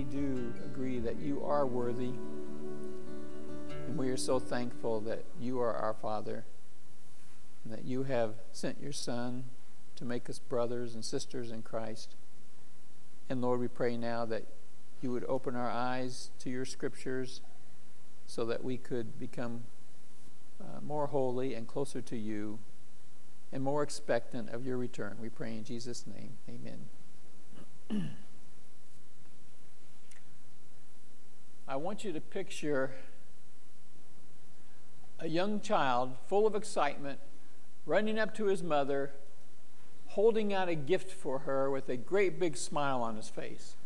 we do agree that you are worthy. And we are so thankful that you are our Father and that you have sent your Son to make us brothers and sisters in Christ. And Lord, we pray now that you would open our eyes to your scriptures so that we could become uh, more holy and closer to you and more expectant of your return. We pray in Jesus' name. Amen. I want you to picture a young child full of excitement running up to his mother, holding out a gift for her with a great big smile on his face.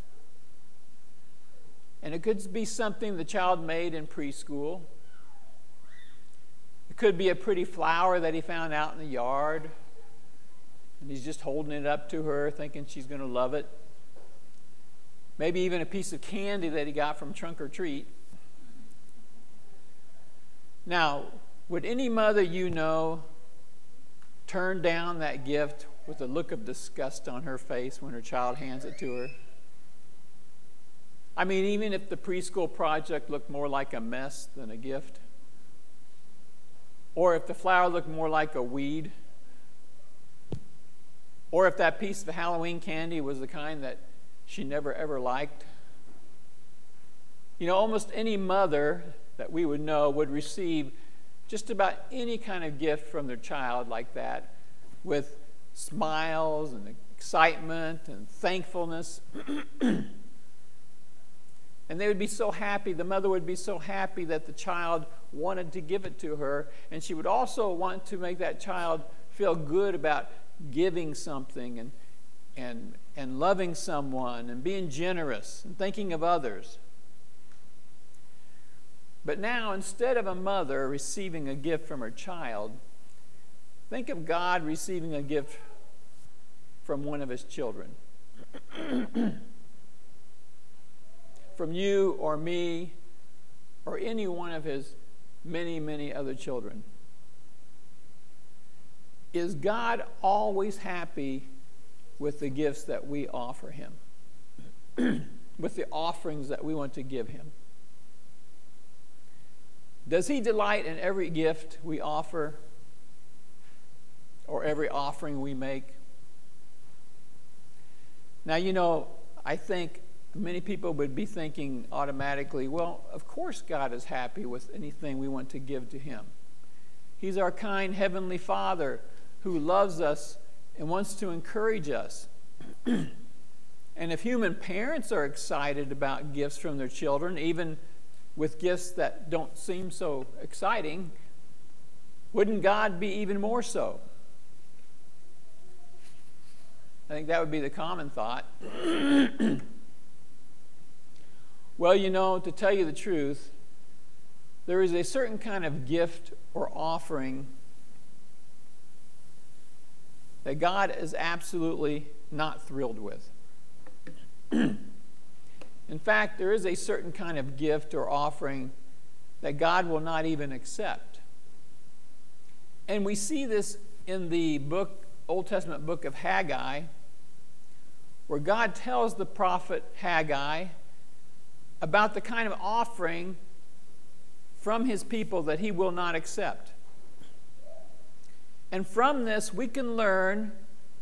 And it could be something the child made in preschool. It could be a pretty flower that he found out in the yard. And he's just holding it up to her, thinking she's going to love it. Maybe even a piece of candy that he got from Trunk or Treat. Now, would any mother you know turn down that gift with a look of disgust on her face when her child hands it to her? I mean, even if the preschool project looked more like a mess than a gift, or if the flower looked more like a weed, or if that piece of Halloween candy was the kind that she never ever liked. You know, almost any mother that we would know would receive just about any kind of gift from their child like that with smiles and excitement and thankfulness. and they would be so happy, the mother would be so happy that the child wanted to give it to her. And she would also want to make that child feel good about giving something and, and, and loving someone and being generous and thinking of others. But now, instead of a mother receiving a gift from her child, think of God receiving a gift from one of his children. from you or me or any one of his many, many other children. Is God always happy with the gifts that we offer him? with the offerings that we want to give him? Does he delight in every gift we offer or every offering we make? Now, you know, I think many people would be thinking automatically, well, of course God is happy with anything we want to give to him. He's our kind heavenly Father who loves us and wants to encourage us. and if human parents are excited about gifts from their children, even with gifts that don't seem so exciting, wouldn't God be even more so? I think that would be the common thought. well, you know, to tell you the truth, there is a certain kind of gift or offering that God is absolutely not thrilled with. In fact, there is a certain kind of gift or offering that God will not even accept. And we see this in the book, Old Testament book of Haggai, where God tells the prophet Haggai about the kind of offering from his people that he will not accept. And from this, we can learn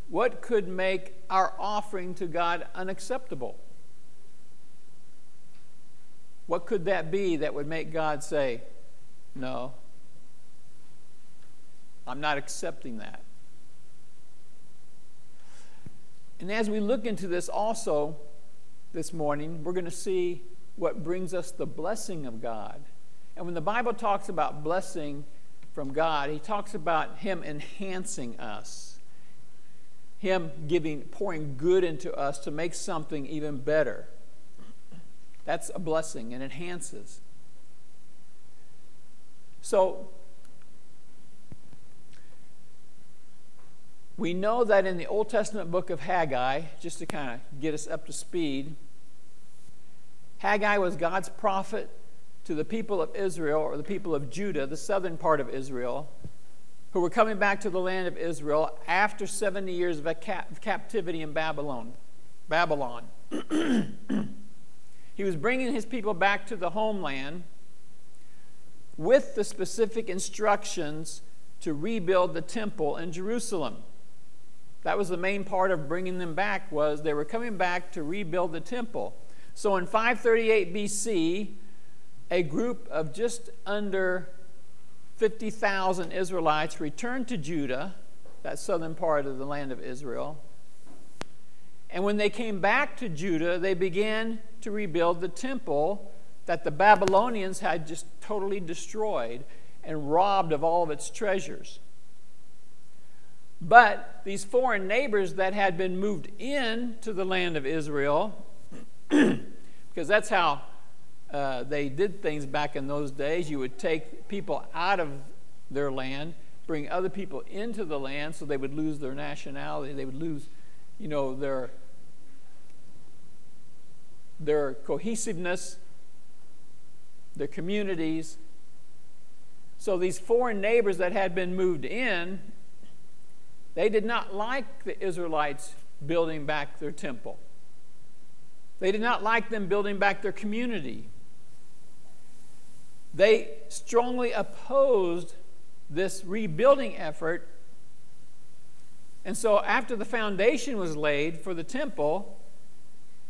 what could make our offering to God unacceptable. What could that be that would make God say, No, I'm not accepting that? And as we look into this also this morning, we're going to see what brings us the blessing of God. And when the Bible talks about blessing from God, he talks about Him enhancing us, Him giving, pouring good into us to make something even better. That's a blessing and enhances. So, we know that in the Old Testament book of Haggai, just to kind of get us up to speed, Haggai was God's prophet to the people of Israel, or the people of Judah, the southern part of Israel, who were coming back to the land of Israel after 70 years of, cap- captivity in Babylon. Babylon. he was bringing his people back to the homeland with the specific instructions to rebuild the temple in Jerusalem. That was the main part of bringing them back was they were coming back to rebuild the temple. So in 538 BC, a group of just under 50,000 Israelites returned to Judah, that southern part of the land of Israel. And when they came back to Judah, they began to rebuild the temple that the Babylonians had just totally destroyed and robbed of all of its treasures. But these foreign neighbors that had been moved in to the land of Israel, because that's how uh, they did things back in those days, you would take people out of their land, bring other people into the land so they would lose their nationality, they would lose, you know, their their cohesiveness, their communities. So these foreign neighbors that had been moved in they did not like the Israelites building back their temple. They did not like them building back their community. They strongly opposed this rebuilding effort. And so, after the foundation was laid for the temple,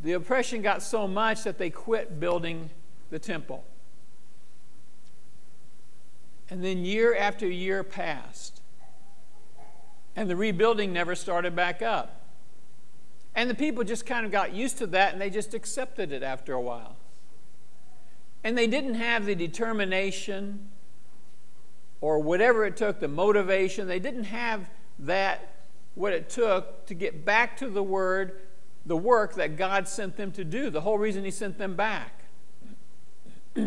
the oppression got so much that they quit building the temple. And then, year after year passed. And the rebuilding never started back up. And the people just kind of got used to that and they just accepted it after a while. And they didn't have the determination or whatever it took, the motivation, they didn't have that, what it took to get back to the word, the work that God sent them to do, the whole reason He sent them back.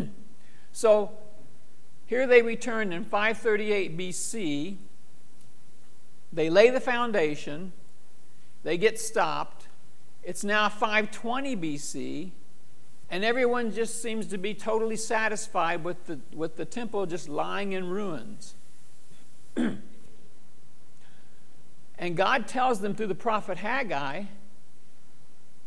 so here they returned in 538 BC they lay the foundation, they get stopped. It's now 520 BC, and everyone just seems to be totally satisfied with the, with the temple just lying in ruins. and God tells them through the prophet Haggai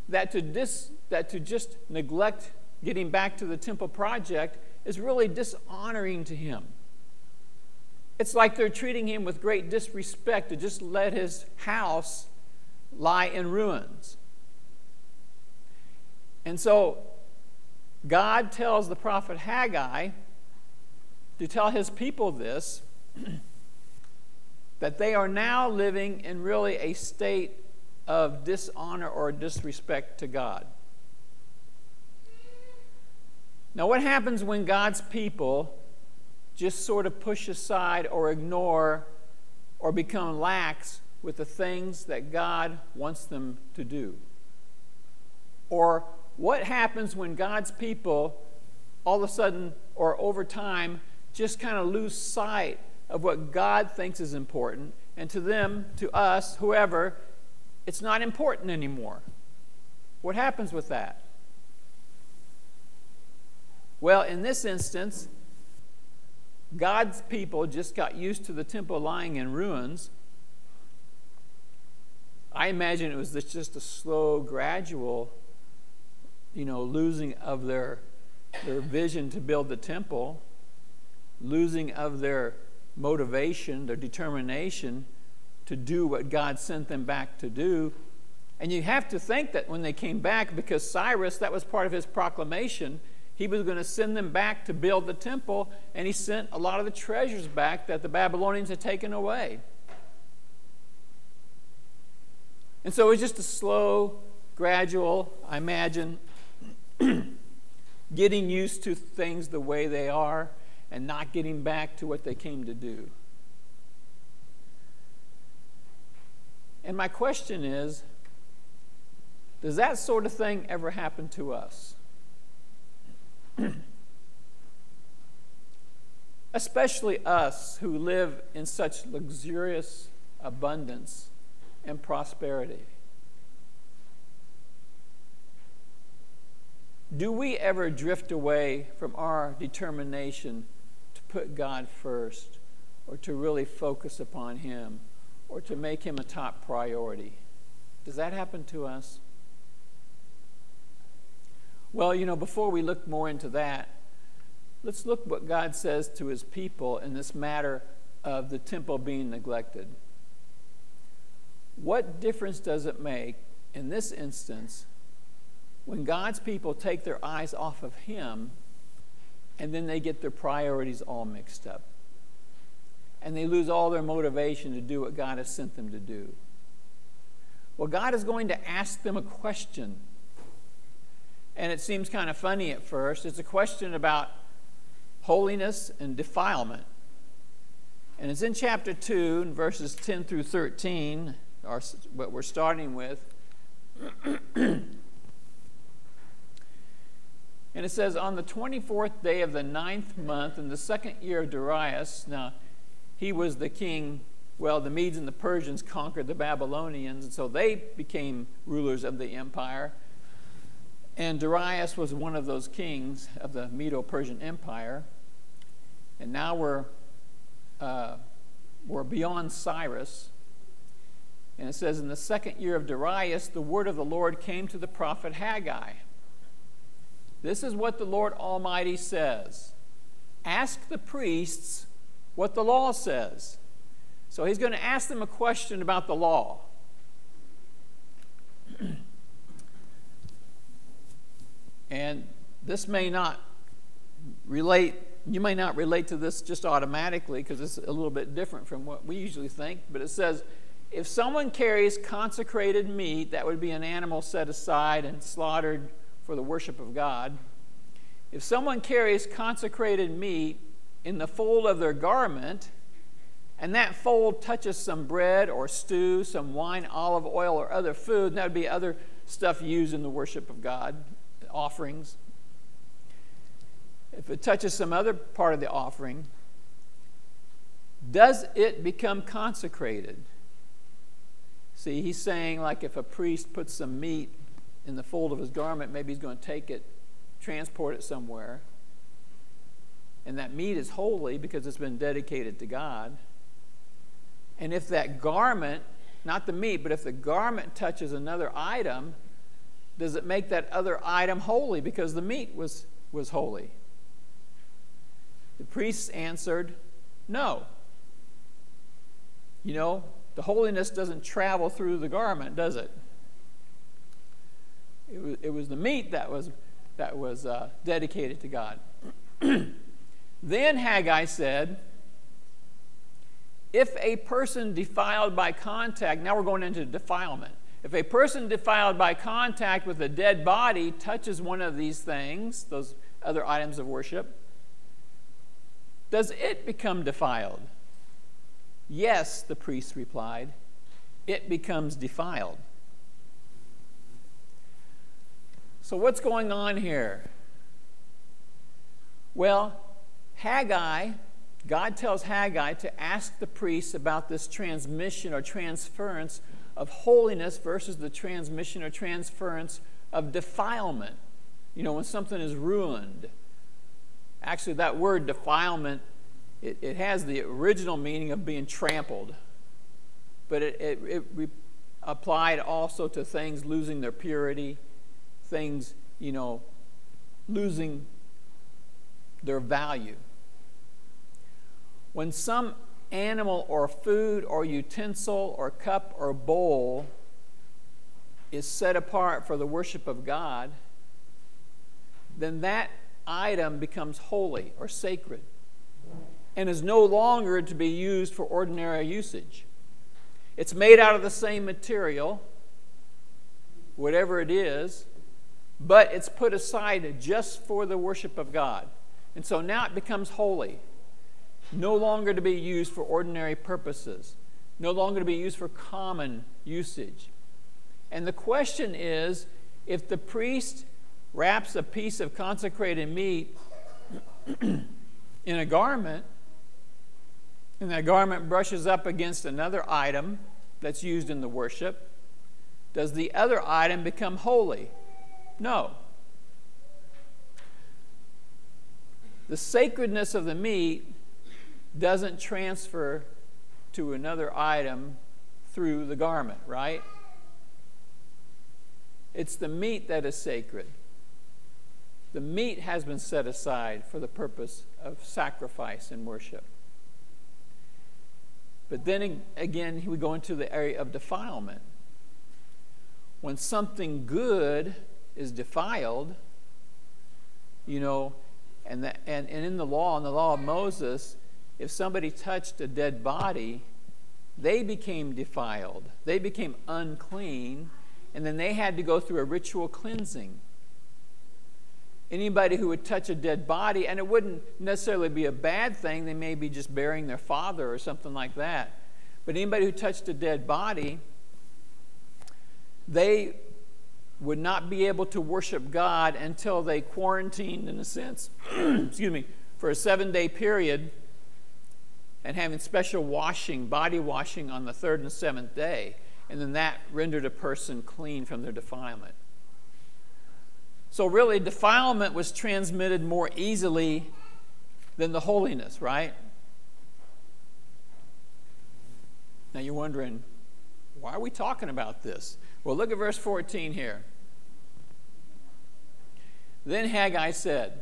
that to, dis, that to just neglect getting back to the temple project is really dishonoring to him. It's like they're treating him with great disrespect to just let his house lie in ruins. And so God tells the prophet Haggai to tell his people this that they are now living in really a state of dishonor or disrespect to God. Now, what happens when God's people just sort of push aside or ignore or become lax with the things that God wants them to do? Or what happens when God's people all of a sudden or over time just kind of lose sight of what God thinks is important, and to them, to us, whoever, it's not important anymore? What happens with that? Well, in this instance, God's people just got used to the temple lying in ruins. I imagine it was just a slow, gradual, you know, losing of their, their vision to build the temple, losing of their motivation, their determination to do what God sent them back to do. And you have to think that when they came back, because Cyrus, that was part of his proclamation, he was going to send them back to build the temple, and he sent a lot of the treasures back that the Babylonians had taken away. And so it was just a slow, gradual, I imagine, getting used to things the way they are and not getting back to what they came to do. And my question is does that sort of thing ever happen to us? Especially us who live in such luxurious abundance and prosperity. Do we ever drift away from our determination to put God first or to really focus upon Him or to make Him a top priority? Does that happen to us? Well, you know, before we look more into that, let's look what God says to his people in this matter of the temple being neglected. What difference does it make in this instance when God's people take their eyes off of him and then they get their priorities all mixed up? And they lose all their motivation to do what God has sent them to do. Well, God is going to ask them a question and it seems kind of funny at first. It's a question about holiness and defilement. And it's in chapter 2, verses 10 through 13, or what we're starting with. and it says, On the 24th day of the ninth month, in the second year of Darius, now he was the king, well, the Medes and the Persians conquered the Babylonians, and so they became rulers of the empire. And Darius was one of those kings of the Medo Persian Empire. And now we're, uh, we're beyond Cyrus. And it says, In the second year of Darius, the word of the Lord came to the prophet Haggai. This is what the Lord Almighty says Ask the priests what the law says. So he's going to ask them a question about the law. And this may not relate, you may not relate to this just automatically because it's a little bit different from what we usually think, but it says if someone carries consecrated meat, that would be an animal set aside and slaughtered for the worship of God. If someone carries consecrated meat in the fold of their garment, and that fold touches some bread or stew, some wine, olive oil, or other food, that would be other stuff used in the worship of God offerings. If it touches some other part of the offering, does it become consecrated? See, he's saying, like, if a priest puts some meat in the fold of his garment, maybe he's going to take it, transport it somewhere. And that meat is holy because it's been dedicated to God. And if that garment, not the meat, but if the garment touches another item, does it make that other item holy because the meat was, was holy? The priests answered, No. You know, the holiness doesn't travel through the garment, does it? It was, it was the meat that was, that was uh, dedicated to God. then Haggai said, If a person defiled by contact, now we're going into defilement. If a person defiled by contact with a dead body touches one of these things, those other items of worship, does it become defiled? Yes, the priest replied, it becomes defiled. So, what's going on here? Well, Haggai, God tells Haggai to ask the priests about this transmission or transference of holiness versus the transmission or transference of defilement. You know, when something is ruined. Actually, that word defilement, it, it has the original meaning of being trampled, but it, it, it applied also to things losing their purity, things, you know, losing their value. When some animal or food or utensil or cup or bowl is set apart for the worship of God, then that item becomes holy or sacred and is no longer to be used for ordinary usage. It's made out of the same material, whatever it is, but it's put aside just for the worship of God. And so now it becomes holy no longer to be used for ordinary purposes, no longer to be used for common usage. And the question is if the priest wraps a piece of consecrated meat in a garment, and that garment brushes up against another item that's used in the worship, does the other item become holy? No. The sacredness of the meat doesn't transfer to another item through the garment, right? It's the meat that is sacred. The meat has been set aside for the purpose of sacrifice and worship. But then again, we go into the area of defilement. When something good is defiled, you know, and, the, and, and in the law, in the law of Moses, if somebody touched a dead body, they became defiled. They became unclean, and then they had to go through a ritual cleansing. Anybody who would touch a dead body, and it wouldn't necessarily be a bad thing, they may be just burying their father or something like that. But anybody who touched a dead body, they would not be able to worship God until they quarantined, in a sense, excuse me, for a seven day period and having special washing, body washing on the third and seventh day. And then that rendered a person clean from their defilement. So, really, defilement was transmitted more easily than the holiness, right? Now, you're wondering, why are we talking about this? Well, look at verse 14 here. Then Haggai said,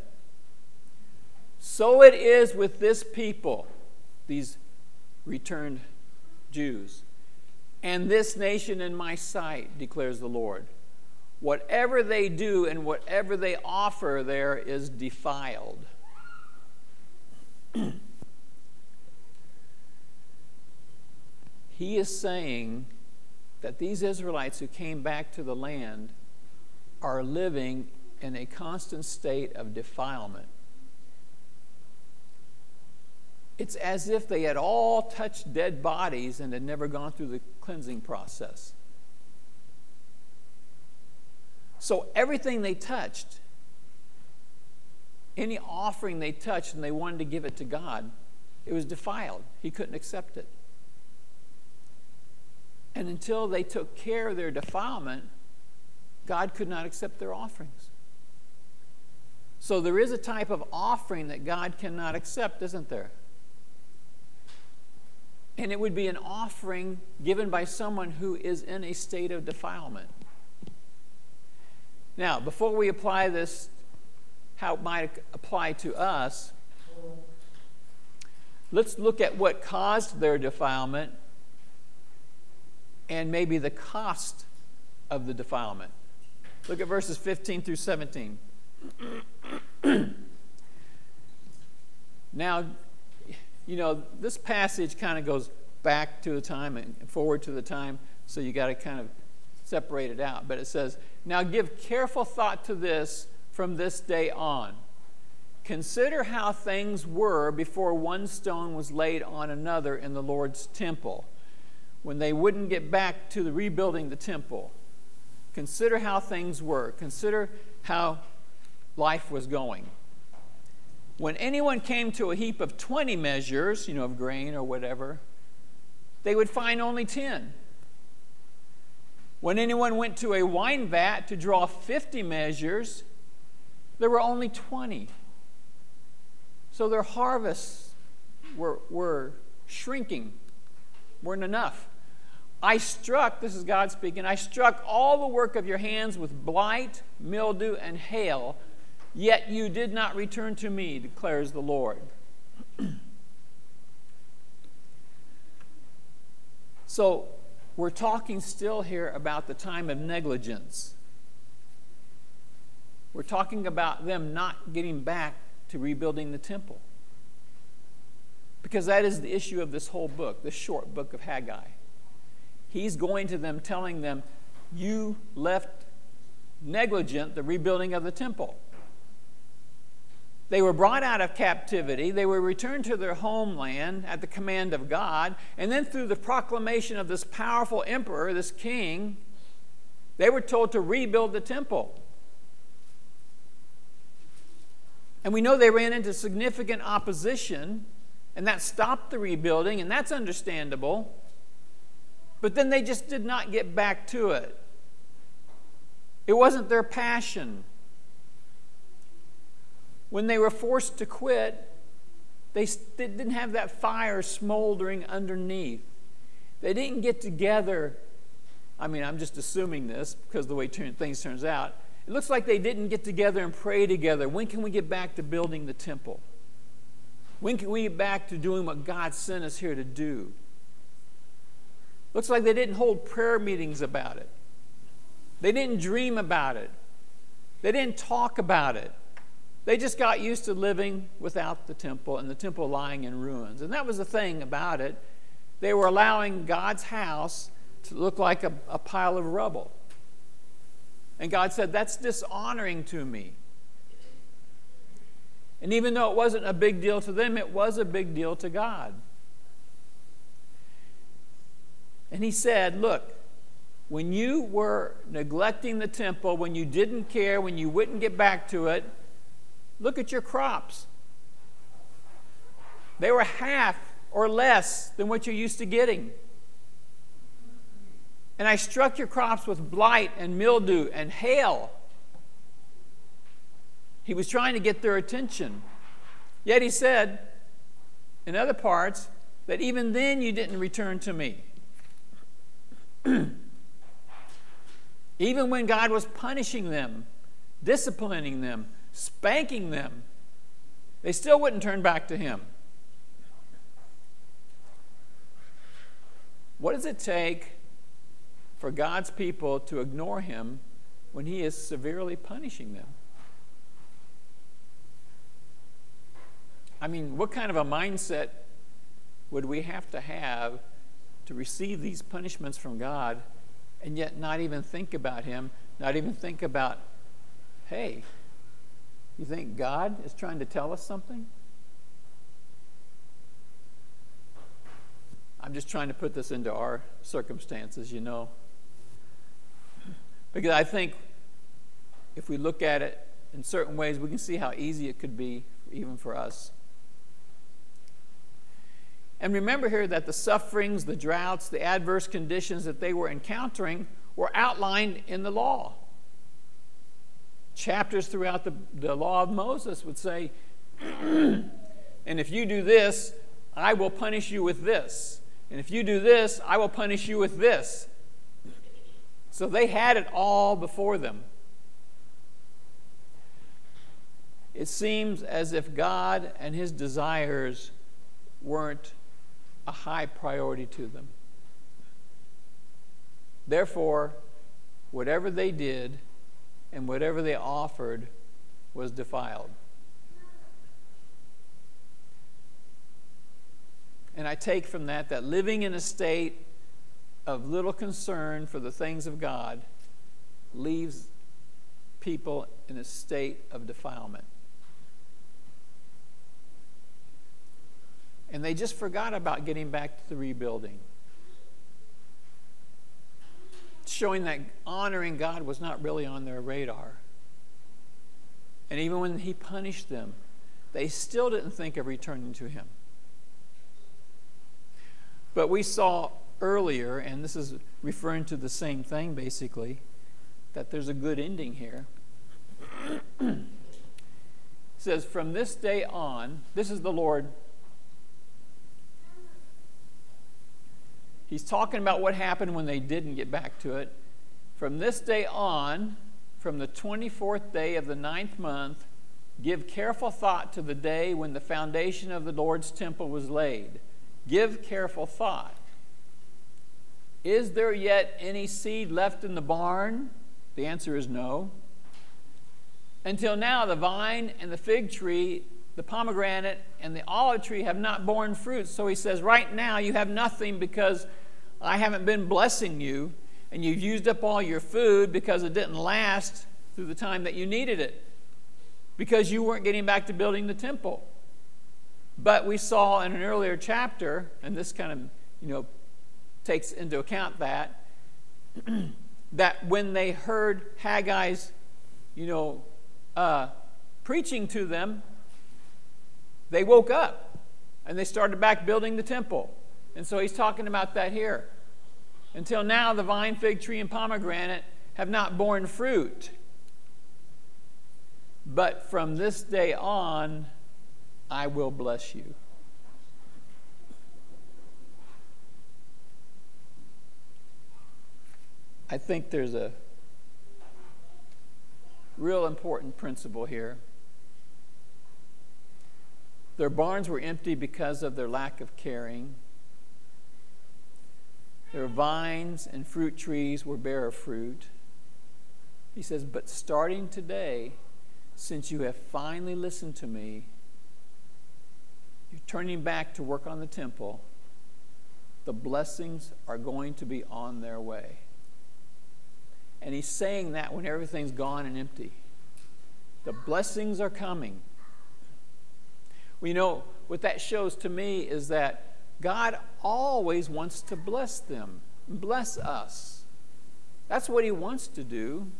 So it is with this people, these returned Jews, and this nation in my sight, declares the Lord. Whatever they do and whatever they offer there is defiled. he is saying that these Israelites who came back to the land are living in a constant state of defilement. It's as if they had all touched dead bodies and had never gone through the cleansing process. So everything they touched, any offering they touched and they wanted to give it to God, it was defiled. He couldn't accept it. And until they took care of their defilement, God could not accept their offerings. So there is a type of offering that God cannot accept, isn't there? And it would be an offering given by someone who is in a state of defilement. Now, before we apply this, how it might apply to us, let's look at what caused their defilement and maybe the cost of the defilement. Look at verses 15 through 17. now, you know, this passage kind of goes back to the time and forward to the time, so you got to kind of separate it out. But it says, Now give careful thought to this from this day on. Consider how things were before one stone was laid on another in the Lord's temple, when they wouldn't get back to the rebuilding the temple. Consider how things were. Consider how life was going. When anyone came to a heap of 20 measures, you know, of grain or whatever, they would find only 10. When anyone went to a wine vat to draw 50 measures, there were only 20. So their harvests were, were shrinking, weren't enough. I struck, this is God speaking, I struck all the work of your hands with blight, mildew, and hail, yet you did not return to me, declares the Lord. so, we're talking still here about the time of negligence. We're talking about them not getting back to rebuilding the temple. Because that is the issue of this whole book, this short book of Haggai. He's going to them telling them, You left negligent the rebuilding of the temple. They were brought out of captivity. They were returned to their homeland at the command of God. And then, through the proclamation of this powerful emperor, this king, they were told to rebuild the temple. And we know they ran into significant opposition, and that stopped the rebuilding, and that's understandable. But then they just did not get back to it. It wasn't their passion. When they were forced to quit, they, didn't have that fire smoldering underneath. They didn't get together. I mean, I'm just assuming this because the way things turns out, It looks like they didn't get together and pray together. When can we get back to building the temple? When can we get back to doing what God sent us here to do? Looks like they didn't hold prayer meetings about it. They didn't dream about it. They didn't talk about it. They just got used to living without the temple and the temple lying in ruins. And that was the thing about it. They were allowing God's house to look like a, a pile of rubble. And God said, That's dishonoring to me. And even though it wasn't a big deal to them, it was a big deal to God. And He said, Look, when you were neglecting the temple, when you didn't care, when you wouldn't get back to it, look at your crops. They were half or less than what you're used to getting. And I struck your crops with blight and mildew and hail. He was trying to get their attention. Yet he said, in other parts, that even then you didn't return to me. even when God was punishing them, disciplining them, spanking them, they still wouldn't turn back to him. What does it take for God's people to ignore him when he is severely punishing them? I mean, what kind of a mindset would we have to have to receive these punishments from God and yet not even think about him, not even think about, hey, you think God is trying to tell us something? I'm just trying to put this into our circumstances, you know. Because I think if we look at it in certain ways, we can see how easy it could be, even for us. And remember here that the sufferings, the droughts, the adverse conditions that they were encountering were outlined in the law. Chapters throughout the, the law of Moses would say, and if you do this, I will punish you with this. And if you do this, I will punish you with this. So they had it all before them. It seems as if God and his desires weren't a high priority to them. Therefore, whatever they did and whatever they offered was defiled. And I take from that that living in a state of little concern for the things of God leaves people in a state of defilement. And they just forgot about getting back to the rebuilding. Showing that honoring God was not really on their radar. And even when He punished them, they still didn't think of returning to Him. But we saw earlier, and this is referring to the same thing basically, that there's a good ending here. it says, From this day on, this is the Lord. He's talking about what happened when they didn't get back to it. From this day on, from the 24th day of the ninth month, give careful thought to the day when the foundation of the Lord's temple was laid. Give careful thought. Is there yet any seed left in the barn? The answer is no. Until now, the vine and the fig tree, the pomegranate, and the olive tree have not borne fruit. So he says, Right now, you have nothing because I haven't been blessing you, and you've used up all your food because it didn't last through the time that you needed it, because you weren't getting back to building the temple. But we saw in an earlier chapter, and this kind of, you know, takes into account that, that when they heard Haggai's, you know, uh, preaching to them, they woke up and they started back building the temple. And so he's talking about that here. Until now, the vine, fig tree, and pomegranate have not borne fruit. But from this day on, I will bless you. I think there's a real important principle here. Their barns were empty because of their lack of caring. Their vines and fruit trees were bare of fruit. He says, But starting today, since you have finally listened to me, you're turning back to work on the temple, the blessings are going to be on their way. And he's saying that when everything's gone and empty. The blessings are coming. We know what that shows to me is that God always wants to bless them, bless us. That's what he wants to do.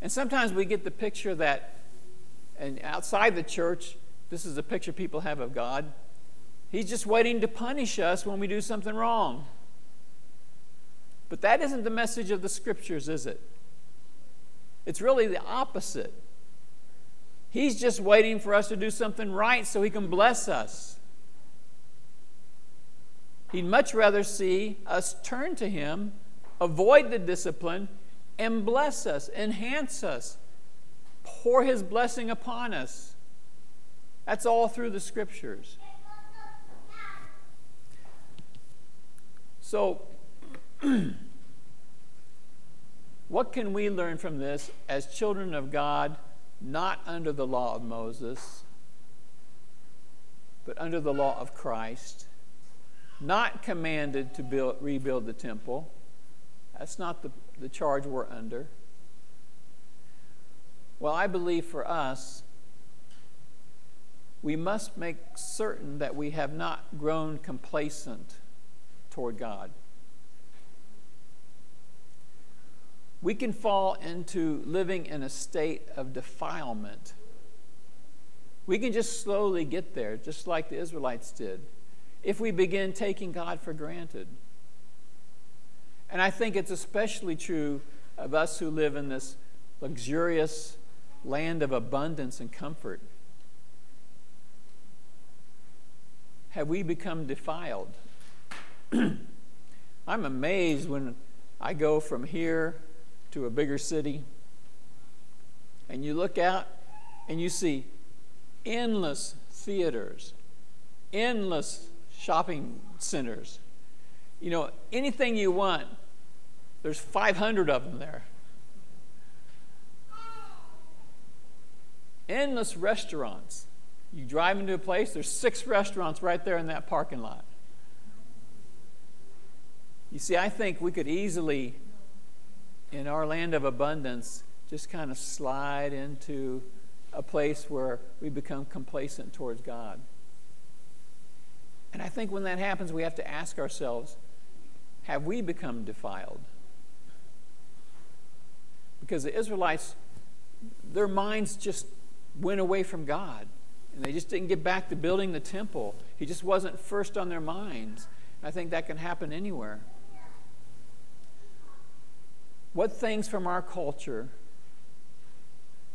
And sometimes we get the picture that, and outside the church, this is a picture people have of God. He's just waiting to punish us when we do something wrong. But that isn't the message of the scriptures, is it? It's really the opposite. He's just waiting for us to do something right so he can bless us. He'd much rather see us turn to him, avoid the discipline, and bless us, enhance us, pour his blessing upon us. That's all through the scriptures. So, what can we learn from this as children of God, not under the law of Moses, but under the law of Christ, not commanded to build, rebuild the temple? That's not the, the charge we're under. Well, I believe for us, we must make certain that we have not grown complacent toward God. We can fall into living in a state of defilement. We can just slowly get there, just like the Israelites did, if we begin taking God for granted. And I think it's especially true of us who live in this luxurious land of abundance and comfort. Have we become defiled? I'm amazed when I go from here to a bigger city and you look out and you see endless theaters, endless shopping centers. You know, anything you want, there's 500 of them there. Endless restaurants. You drive into a place, there's six restaurants right there in that parking lot. You see, I think we could easily in our land of abundance just kind of slide into a place where we become complacent towards God. And I think when that happens, we have to ask ourselves have we become defiled? Because the Israelites, their minds just went away from God. And they just didn't get back to building the temple. He just wasn't first on their minds. I think that can happen anywhere. What things from our culture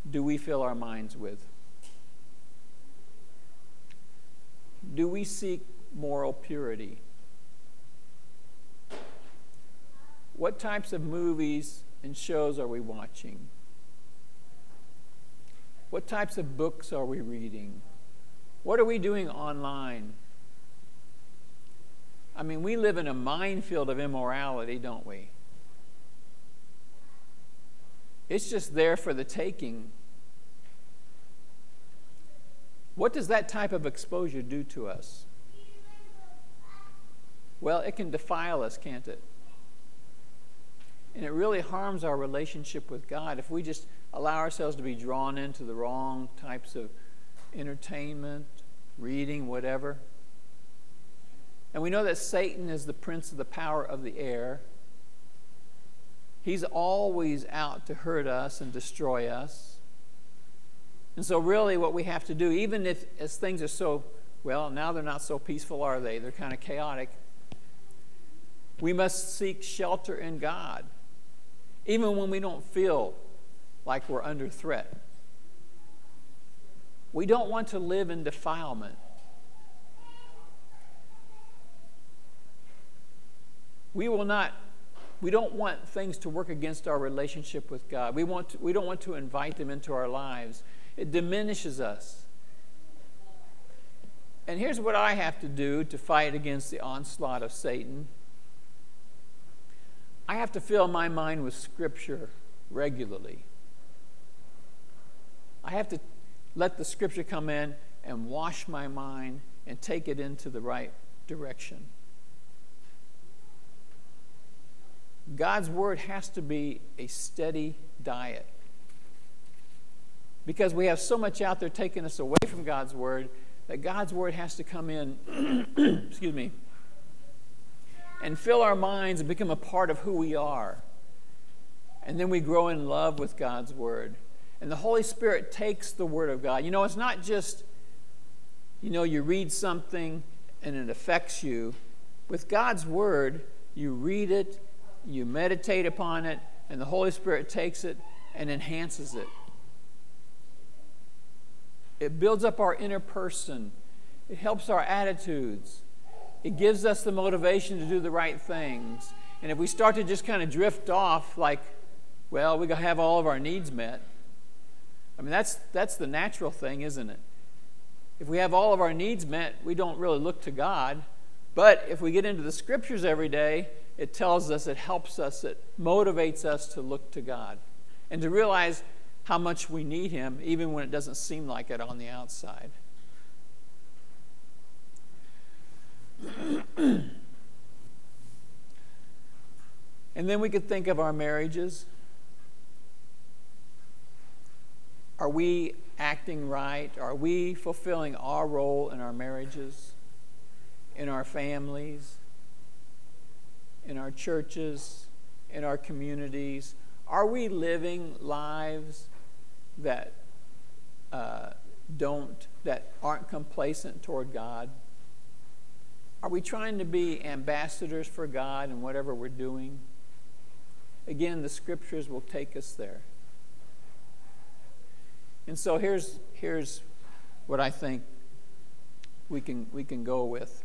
do we fill our minds with? Do we seek moral purity? What types of movies and shows are we watching? What types of books are we reading? What are we doing online? I mean, we live in a minefield of immorality, don't we? It's just there for the taking. What does that type of exposure do to us? Well, it can defile us, can't it? And it really harms our relationship with God if we just allow ourselves to be drawn into the wrong types of entertainment, reading, whatever. And we know that Satan is the prince of the power of the air. He's always out to hurt us and destroy us. And so, really, what we have to do, even if as things are so, well, now they're not so peaceful, are they? They're kind of chaotic. We must seek shelter in God, even when we don't feel like we're under threat. We don't want to live in defilement. We will not we don't want things to work against our relationship with God. We, want to, we don't want to invite them into our lives. It diminishes us. And here's what I have to do to fight against the onslaught of Satan I have to fill my mind with Scripture regularly. I have to let the Scripture come in and wash my mind and take it into the right direction. God's Word has to be a steady diet. Because we have so much out there taking us away from God's Word that God's Word has to come in, excuse me, and fill our minds and become a part of who we are. And then we grow in love with God's Word. And the Holy Spirit takes the Word of God. You know, it's not just, you know, you read something and it affects you. With God's Word, you read it, you meditate upon it, and the Holy Spirit takes it and enhances it. It builds up our inner person, it helps our attitudes, it gives us the motivation to do the right things. And if we start to just kind of drift off, like, well, we gotta have all of our needs met. I mean, that's, that's the natural thing, isn't it? If we have all of our needs met, we don't really look to God. But if we get into the scriptures every day, it tells us, it helps us, it motivates us to look to God and to realize how much we need Him, even when it doesn't seem like it on the outside. and then we could think of our marriages. Are we acting right? Are we fulfilling our role in our marriages, in our families? in our churches, in our communities? Are we living lives that uh, don't, that aren't complacent toward God? Are we trying to be ambassadors for God in whatever we're doing? Again, the scriptures will take us there. And so here's, here's what I think we can, we can go with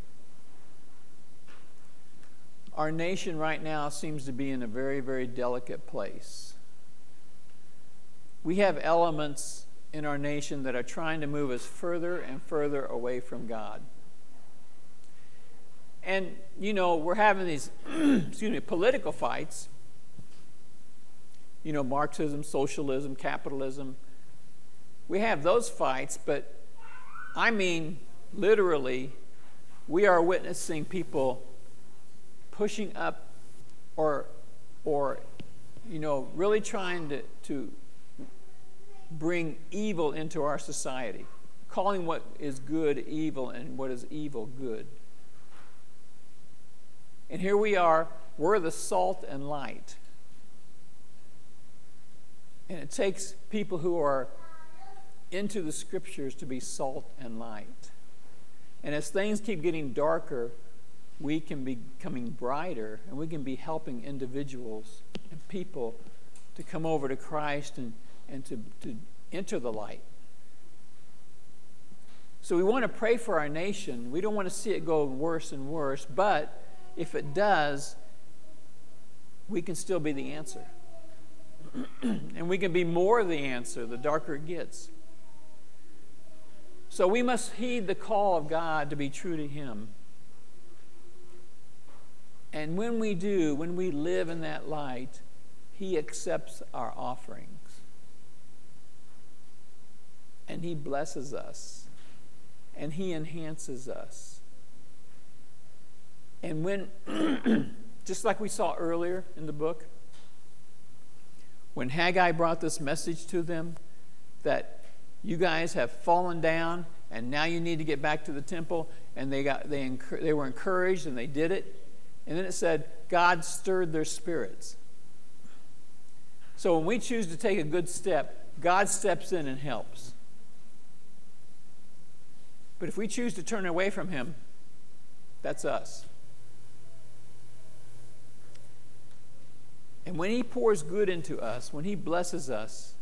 our nation right now seems to be in a very, very delicate place. We have elements in our nation that are trying to move us further and further away from God. And, you know, we're having these, excuse me, political fights. You know, Marxism, socialism, capitalism. We have those fights, but I mean, literally, we are witnessing people pushing up or, or you know, really trying to, to bring evil into our society, calling what is good evil and what is evil good. And here we are, we're the salt and light. And it takes people who are into the scriptures to be salt and light. And as things keep getting darker, we can be becoming brighter and we can be helping individuals and people to come over to Christ and, and to, to enter the light. So we want to pray for our nation. We don't want to see it go worse and worse, but if it does, we can still be the answer. and we can be more the answer the darker it gets. So we must heed the call of God to be true to Him. And when we do, when we live in that light, He accepts our offerings. And He blesses us. And He enhances us. And when, just like we saw earlier in the book, when Haggai brought this message to them that you guys have fallen down and now you need to get back to the temple, and they, got, they, they were encouraged and they did it and then it said, God stirred their spirits. So when we choose to take a good step, God steps in and helps. But if we choose to turn away from Him, that's us. And when He pours good into us, when He blesses us,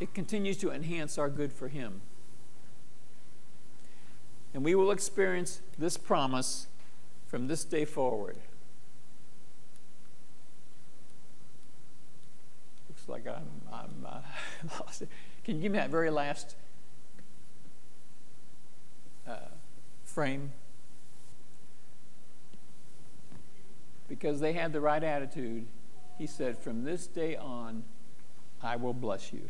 it continues to enhance our good for Him. And we will experience this promise from this day forward. Looks like I'm, I'm uh, lost. Can you give me that very last uh, frame? Because they had the right attitude, he said, From this day on, I will bless you.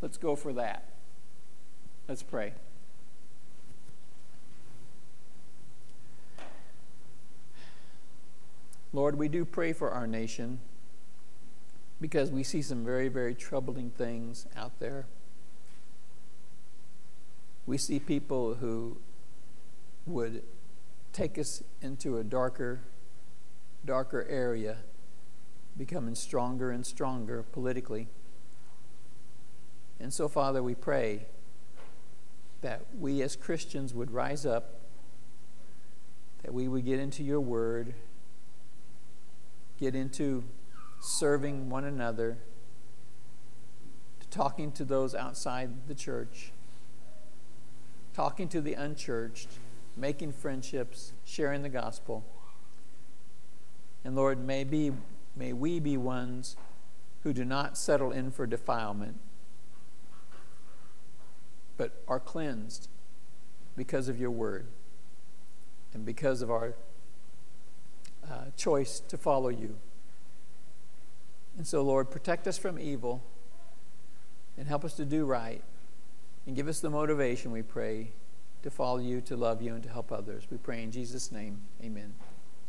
Let's go for that. Let's pray. Lord, we do pray for our nation because we see some very, very troubling things out there. We see people who would take us into a darker, darker area, becoming stronger and stronger politically. And so, Father, we pray that we as Christians would rise up, that we would get into your word, get into serving one another, to talking to those outside the church, talking to the unchurched, making friendships, sharing the gospel. And Lord, may, be, may we be ones who do not settle in for defilement, but are cleansed because of your word and because of our uh, choice to follow you. And so, Lord, protect us from evil and help us to do right. And give us the motivation, we pray, to follow you, to love you, and to help others. We pray in Jesus' name. Amen.